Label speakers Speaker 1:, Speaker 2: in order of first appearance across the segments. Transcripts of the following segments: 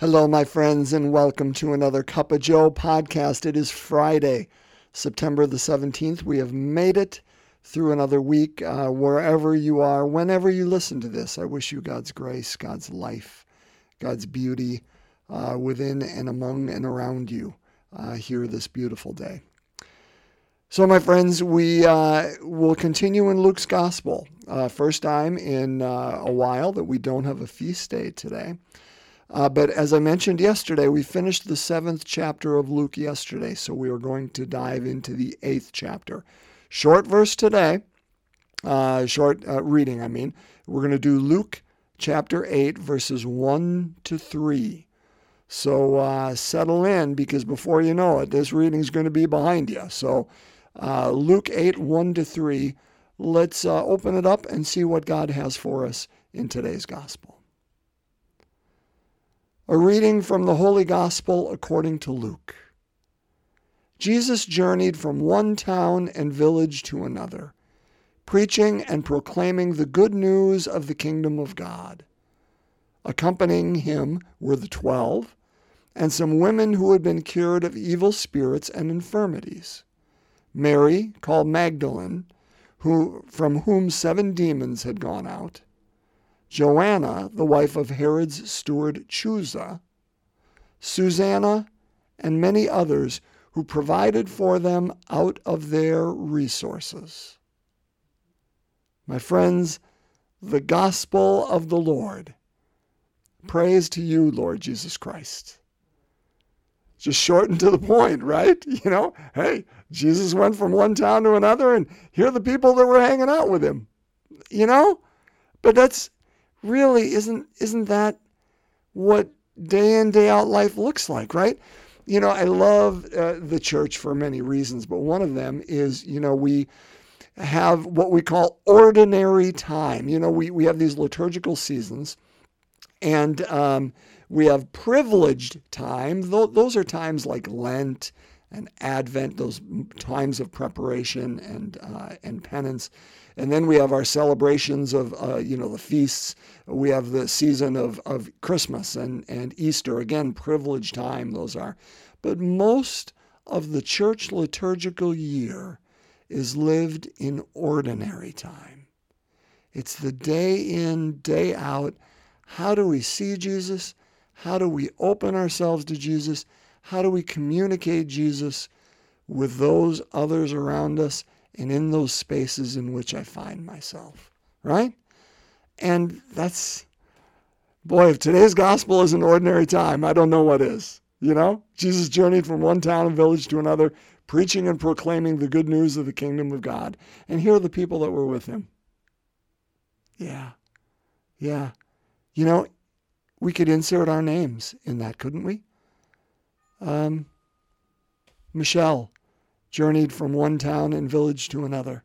Speaker 1: Hello, my friends, and welcome to another Cup of Joe podcast. It is Friday, September the 17th. We have made it through another week. Uh, wherever you are, whenever you listen to this, I wish you God's grace, God's life, God's beauty uh, within and among and around you uh, here this beautiful day. So, my friends, we uh, will continue in Luke's Gospel. Uh, first time in uh, a while that we don't have a feast day today. Uh, but as I mentioned yesterday, we finished the seventh chapter of Luke yesterday, so we are going to dive into the eighth chapter. Short verse today, uh, short uh, reading, I mean. We're going to do Luke chapter 8, verses 1 to 3. So uh, settle in because before you know it, this reading is going to be behind you. So uh, Luke 8, 1 to 3. Let's uh, open it up and see what God has for us in today's gospel. A reading from the Holy Gospel according to Luke. Jesus journeyed from one town and village to another, preaching and proclaiming the good news of the kingdom of God. Accompanying him were the twelve, and some women who had been cured of evil spirits and infirmities. Mary, called Magdalene, who, from whom seven demons had gone out Joanna, the wife of Herod's steward Chuza, Susanna, and many others who provided for them out of their resources. My friends, the gospel of the Lord. Praise to you, Lord Jesus Christ. Just short and to the point, right? You know, hey, Jesus went from one town to another, and here are the people that were hanging out with him. You know? But that's really isn't isn't that what day in day out life looks like, right? You know, I love uh, the church for many reasons, but one of them is, you know, we have what we call ordinary time. You know, we, we have these liturgical seasons and um, we have privileged time. Those are times like Lent and Advent, those times of preparation and, uh, and penance. And then we have our celebrations of, uh, you know, the feasts. We have the season of, of Christmas and, and Easter. Again, privileged time, those are. But most of the church liturgical year is lived in ordinary time. It's the day in, day out. How do we see Jesus? How do we open ourselves to Jesus? How do we communicate Jesus with those others around us? And in those spaces in which I find myself, right? And that's, boy, if today's gospel is an ordinary time, I don't know what is. You know, Jesus journeyed from one town and village to another, preaching and proclaiming the good news of the kingdom of God. And here are the people that were with him. Yeah, yeah. You know, we could insert our names in that, couldn't we? Um, Michelle, journeyed from one town and village to another,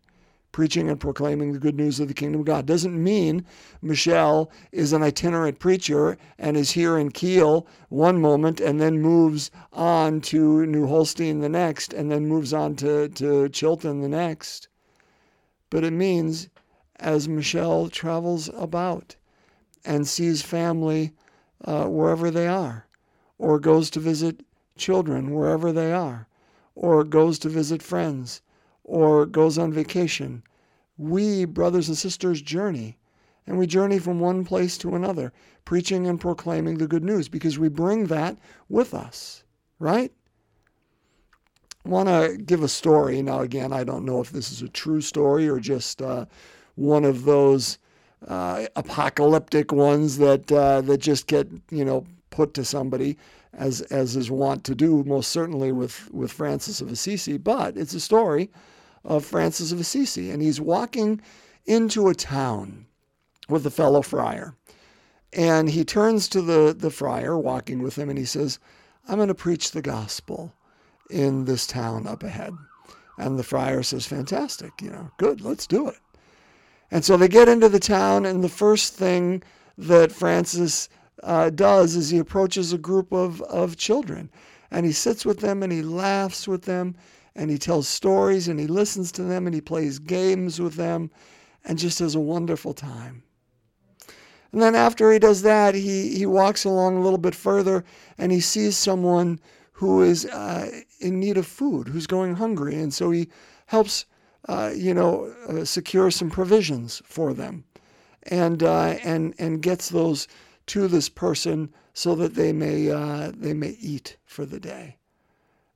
Speaker 1: preaching and proclaiming the good news of the kingdom of God. Doesn't mean Michelle is an itinerant preacher and is here in Kiel one moment and then moves on to New Holstein the next and then moves on to, to Chilton the next. But it means as Michelle travels about and sees family uh, wherever they are, or goes to visit children wherever they are, or goes to visit friends or goes on vacation. We, brothers and sisters, journey. And we journey from one place to another, preaching and proclaiming the good news because we bring that with us, right? Want to give a story. Now, again, I don't know if this is a true story or just uh, one of those uh, apocalyptic ones that uh, that just get you know put to somebody as as is wont to do, most certainly with with Francis of Assisi. But it's a story of Francis of Assisi, and he's walking into a town with a fellow friar, and he turns to the the friar walking with him, and he says, "I'm going to preach the gospel in this town up ahead." And the friar says, "Fantastic, you know, good, let's do it." And so they get into the town, and the first thing that Francis uh, does is he approaches a group of, of children and he sits with them and he laughs with them and he tells stories and he listens to them and he plays games with them and just has a wonderful time. And then after he does that, he, he walks along a little bit further and he sees someone who is uh, in need of food, who's going hungry. And so he helps, uh, you know, uh, secure some provisions for them and, uh, and, and gets those to this person so that they may, uh, they may eat for the day.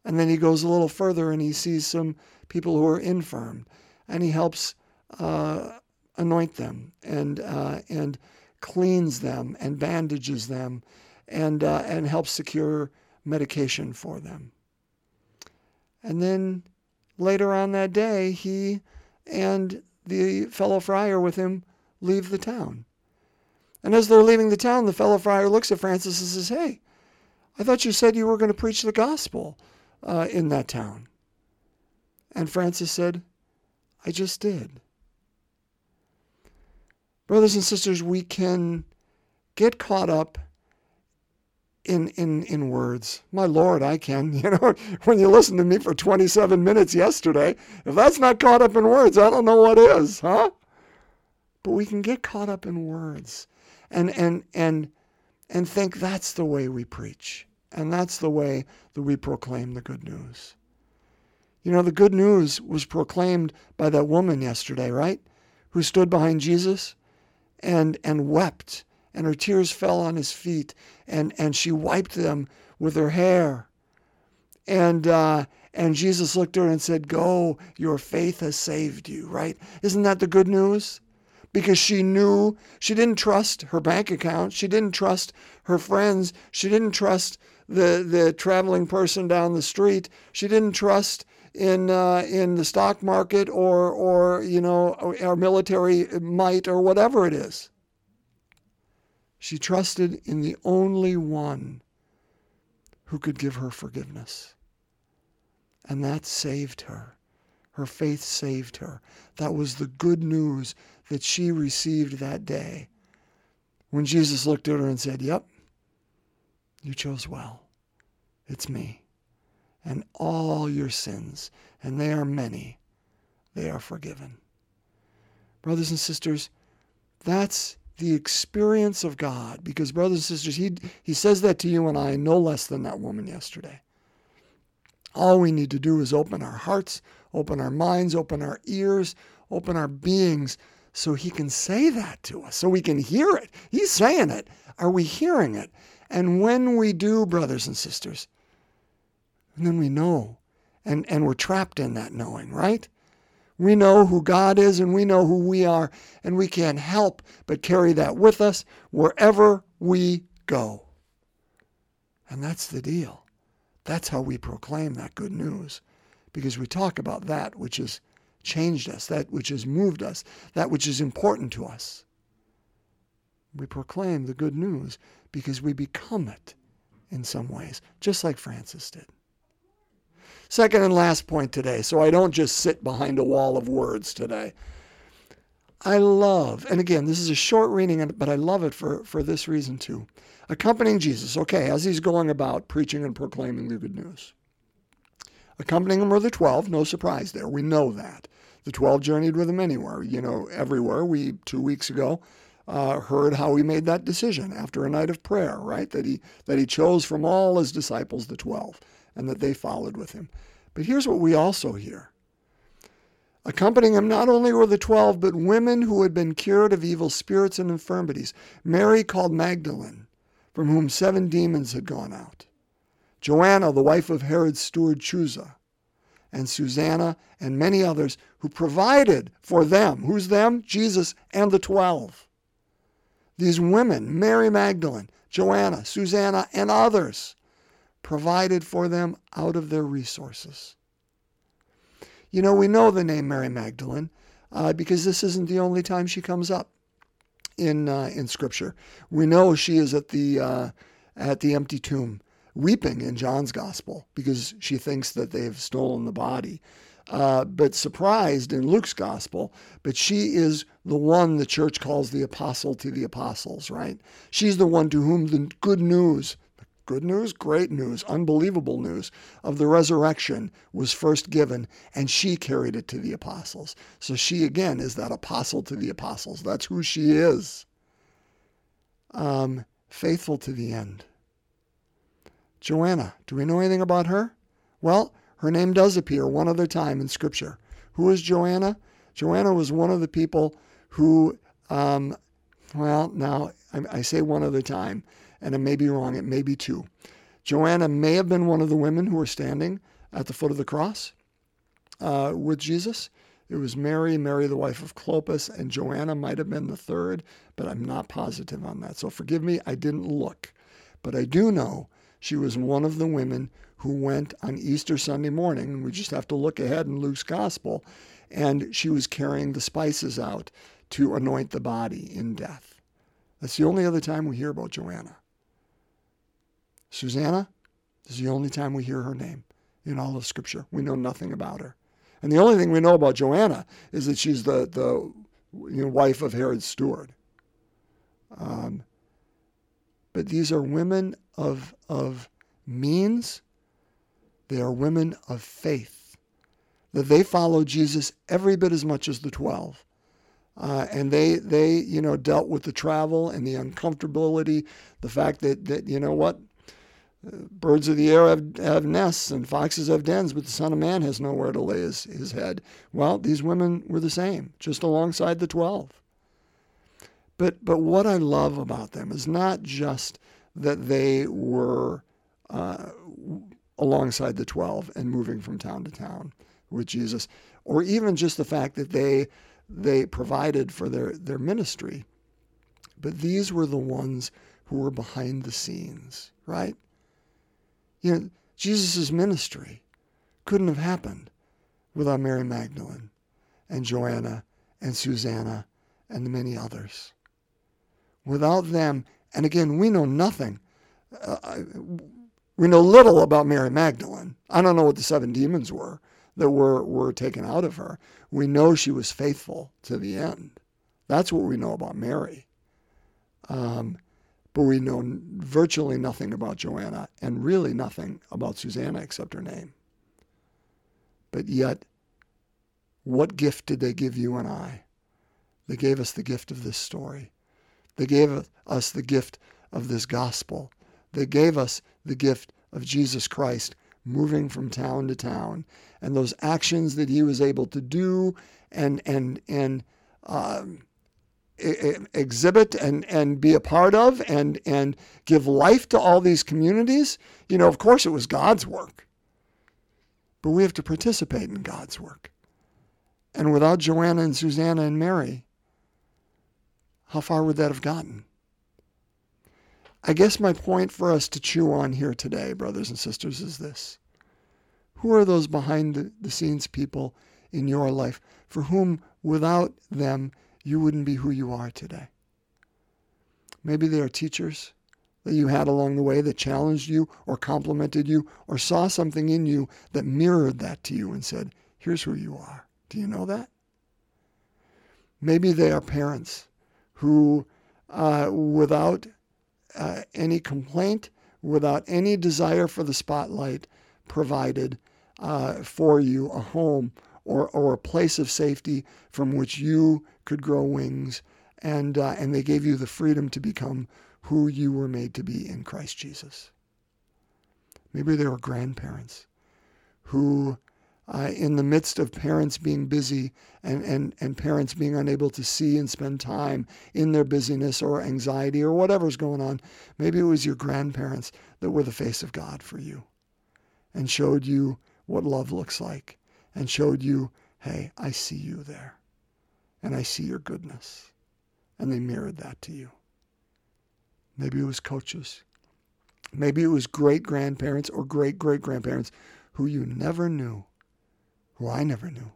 Speaker 1: And then he goes a little further and he sees some people who are infirm and he helps uh, anoint them and, and cleans them and bandages them and, uh, and helps secure medication for them. And then later on that day, he and the fellow friar with him leave the town. And as they're leaving the town, the fellow friar looks at Francis and says, Hey, I thought you said you were going to preach the gospel uh, in that town. And Francis said, I just did. Brothers and sisters, we can get caught up in, in, in words. My Lord, I can. You know, when you listen to me for 27 minutes yesterday, if that's not caught up in words, I don't know what is, huh? But we can get caught up in words and, and, and, and think that's the way we preach. And that's the way that we proclaim the good news. You know, the good news was proclaimed by that woman yesterday, right? Who stood behind Jesus and, and wept, and her tears fell on his feet, and, and she wiped them with her hair. And, uh, and Jesus looked at her and said, Go, your faith has saved you, right? Isn't that the good news? Because she knew she didn't trust her bank account. She didn't trust her friends. She didn't trust the, the traveling person down the street. She didn't trust in uh, in the stock market or or you know our military might or whatever it is. She trusted in the only one who could give her forgiveness. And that saved her. Her faith saved her. That was the good news that she received that day when Jesus looked at her and said, Yep, you chose well. It's me and all your sins, and they are many, they are forgiven. Brothers and sisters, that's the experience of God. Because, brothers and sisters, he, he says that to you and I no less than that woman yesterday. All we need to do is open our hearts, open our minds, open our ears, open our beings so he can say that to us, so we can hear it. He's saying it. Are we hearing it? And when we do, brothers and sisters, and then we know. And, and we're trapped in that knowing, right? We know who God is and we know who we are, and we can't help but carry that with us wherever we go. And that's the deal. That's how we proclaim that good news, because we talk about that which has changed us, that which has moved us, that which is important to us. We proclaim the good news because we become it in some ways, just like Francis did. Second and last point today, so I don't just sit behind a wall of words today. I love, and again, this is a short reading, but I love it for, for this reason too. Accompanying Jesus, okay, as he's going about preaching and proclaiming the good news. Accompanying him were the 12, no surprise there. We know that. The 12 journeyed with him anywhere, you know, everywhere. We, two weeks ago, uh, heard how he made that decision after a night of prayer, right? That he, that he chose from all his disciples the 12 and that they followed with him. But here's what we also hear. Accompanying him not only were the twelve, but women who had been cured of evil spirits and infirmities. Mary called Magdalene, from whom seven demons had gone out. Joanna, the wife of Herod's steward Chuza, and Susanna, and many others who provided for them. Who's them? Jesus and the twelve. These women, Mary Magdalene, Joanna, Susanna, and others, provided for them out of their resources. You know, we know the name Mary Magdalene uh, because this isn't the only time she comes up in uh, in Scripture. We know she is at the uh, at the empty tomb, weeping in John's Gospel because she thinks that they've stolen the body. Uh, but surprised in Luke's gospel, but she is the one the church calls the apostle to the apostles, right? She's the one to whom the good news good news, great news, unbelievable news of the resurrection was first given, and she carried it to the apostles. So she, again, is that apostle to the apostles. That's who she is. um, faithful to the end. Joanna, do we know anything about her? Well, her name does appear one other time in Scripture. Who is Joanna? Joanna was one of the people who, um, well, now I, I say one other time, and it may be wrong, it may be two. Joanna may have been one of the women who were standing at the foot of the cross uh, with Jesus. It was Mary, Mary, the wife of Clopas, and Joanna might have been the third, but I'm not positive on that. So forgive me, I didn't look. But I do know she was one of the women who went on Easter Sunday morning. We just have to look ahead in Luke's gospel. And she was carrying the spices out to anoint the body in death. That's the only other time we hear about Joanna. Susanna is the only time we hear her name in all of Scripture. We know nothing about her. And the only thing we know about Joanna is that she's the, the you know, wife of Herod's steward. Um, but these are women of, of means, they are women of faith. That they follow Jesus every bit as much as the 12. Uh, and they, they, you know, dealt with the travel and the uncomfortability, the fact that, that you know what, Birds of the air have, have nests and foxes have dens, but the Son of Man has nowhere to lay his, his head. Well, these women were the same, just alongside the 12. But, but what I love about them is not just that they were uh, alongside the 12 and moving from town to town with Jesus, or even just the fact that they, they provided for their, their ministry, but these were the ones who were behind the scenes, right? You know, Jesus' ministry couldn't have happened without Mary Magdalene and Joanna and Susanna and the many others. Without them, and again, we know nothing. Uh, we know little about Mary Magdalene. I don't know what the seven demons were that were, were taken out of her. We know she was faithful to the end. That's what we know about Mary. Um, but we know virtually nothing about Joanna and really nothing about Susanna except her name. But yet, what gift did they give you and I? They gave us the gift of this story. They gave us the gift of this gospel. They gave us the gift of Jesus Christ moving from town to town and those actions that he was able to do and and and um, exhibit and, and be a part of and, and give life to all these communities, you know, of course it was God's work. But we have to participate in God's work. And without Joanna and Susanna and Mary, how far would that have gotten? I guess my point for us to chew on here today, brothers and sisters, is this. Who are those behind the scenes people in your life for whom without them you wouldn't be who you are today. Maybe they are teachers that you had along the way that challenged you or complimented you or saw something in you that mirrored that to you and said, Here's who you are. Do you know that? Maybe they are parents who, uh, without uh, any complaint, without any desire for the spotlight, provided uh, for you a home or, or a place of safety from which you could grow wings, and, uh, and they gave you the freedom to become who you were made to be in Christ Jesus. Maybe there were grandparents who, uh, in the midst of parents being busy and, and, and parents being unable to see and spend time in their busyness or anxiety or whatever's going on, maybe it was your grandparents that were the face of God for you and showed you what love looks like and showed you, hey, I see you there, and I see your goodness. And they mirrored that to you. Maybe it was coaches. Maybe it was great grandparents or great great grandparents who you never knew, who I never knew.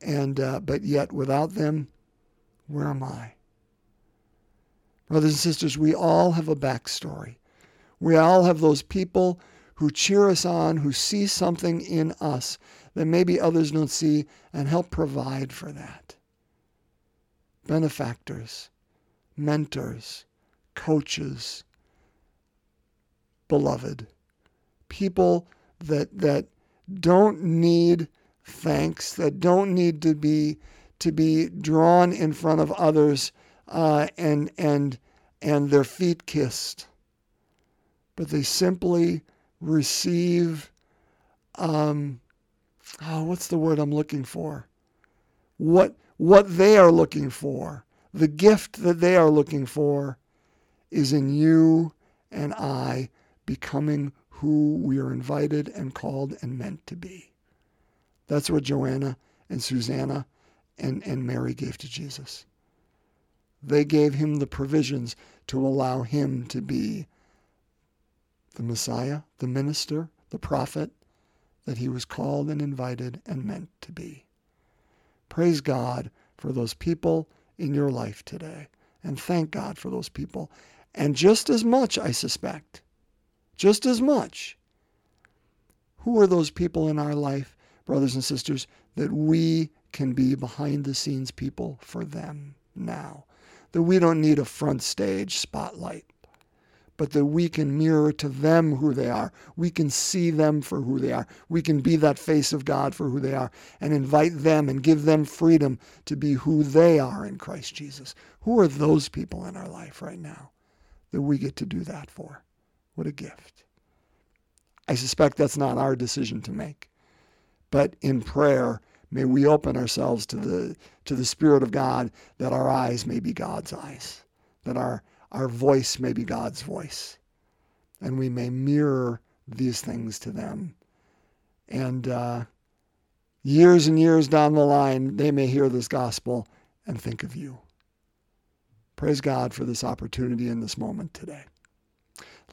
Speaker 1: And uh, but yet without them, where am I? Brothers and sisters, we all have a backstory. We all have those people who cheer us on, who see something in us that maybe others don't see, and help provide for that. Benefactors, mentors, coaches, beloved, people that, that don't need thanks, that don't need to be, to be drawn in front of others uh, and, and and their feet kissed, but they simply receive, um, oh, what's the word I'm looking for? What, what they are looking for, the gift that they are looking for, is in you and I becoming who we are invited and called and meant to be. That's what Joanna and Susanna and, and Mary gave to Jesus. They gave him the provisions to allow him to be the Messiah, the minister, the prophet that he was called and invited and meant to be. Praise God for those people in your life today. And thank God for those people. And just as much, I suspect, just as much, who are those people in our life, brothers and sisters, that we can be behind the scenes people for them now? that we don't need a front stage spotlight, but that we can mirror to them who they are. We can see them for who they are. We can be that face of God for who they are and invite them and give them freedom to be who they are in Christ Jesus. Who are those people in our life right now that we get to do that for? What a gift. I suspect that's not our decision to make. But in prayer, May we open ourselves to the to the Spirit of God that our eyes may be God's eyes, that our, our voice may be God's voice, and we may mirror these things to them. And uh, years and years down the line, they may hear this gospel and think of you. Praise God for this opportunity in this moment today.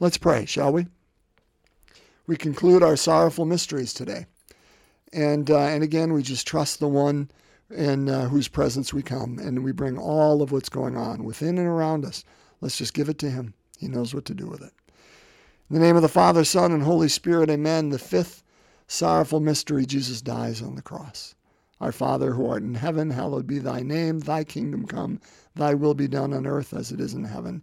Speaker 1: Let's pray, shall we? We conclude our sorrowful mysteries today. And, uh, and again, we just trust the one in uh, whose presence we come, and we bring all of what's going on within and around us. Let's just give it to him. He knows what to do with it. In the name of the Father, Son, and Holy Spirit, amen. The fifth sorrowful mystery, Jesus dies on the cross. Our Father who art in heaven, hallowed be thy name. Thy kingdom come, thy will be done on earth as it is in heaven.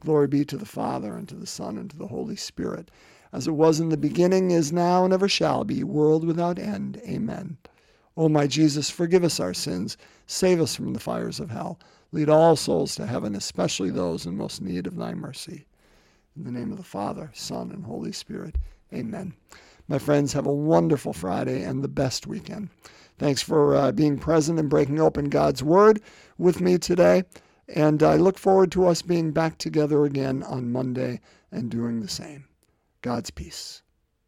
Speaker 1: Glory be to the Father, and to the Son, and to the Holy Spirit, as it was in the beginning, is now, and ever shall be, world without end. Amen. O my Jesus, forgive us our sins, save us from the fires of hell, lead all souls to heaven, especially those in most need of thy mercy. In the name of the Father, Son, and Holy Spirit. Amen. My friends, have a wonderful Friday and the best weekend. Thanks for uh, being present and breaking open God's Word with me today. And I look forward to us being back together again on Monday and doing the same. God's peace.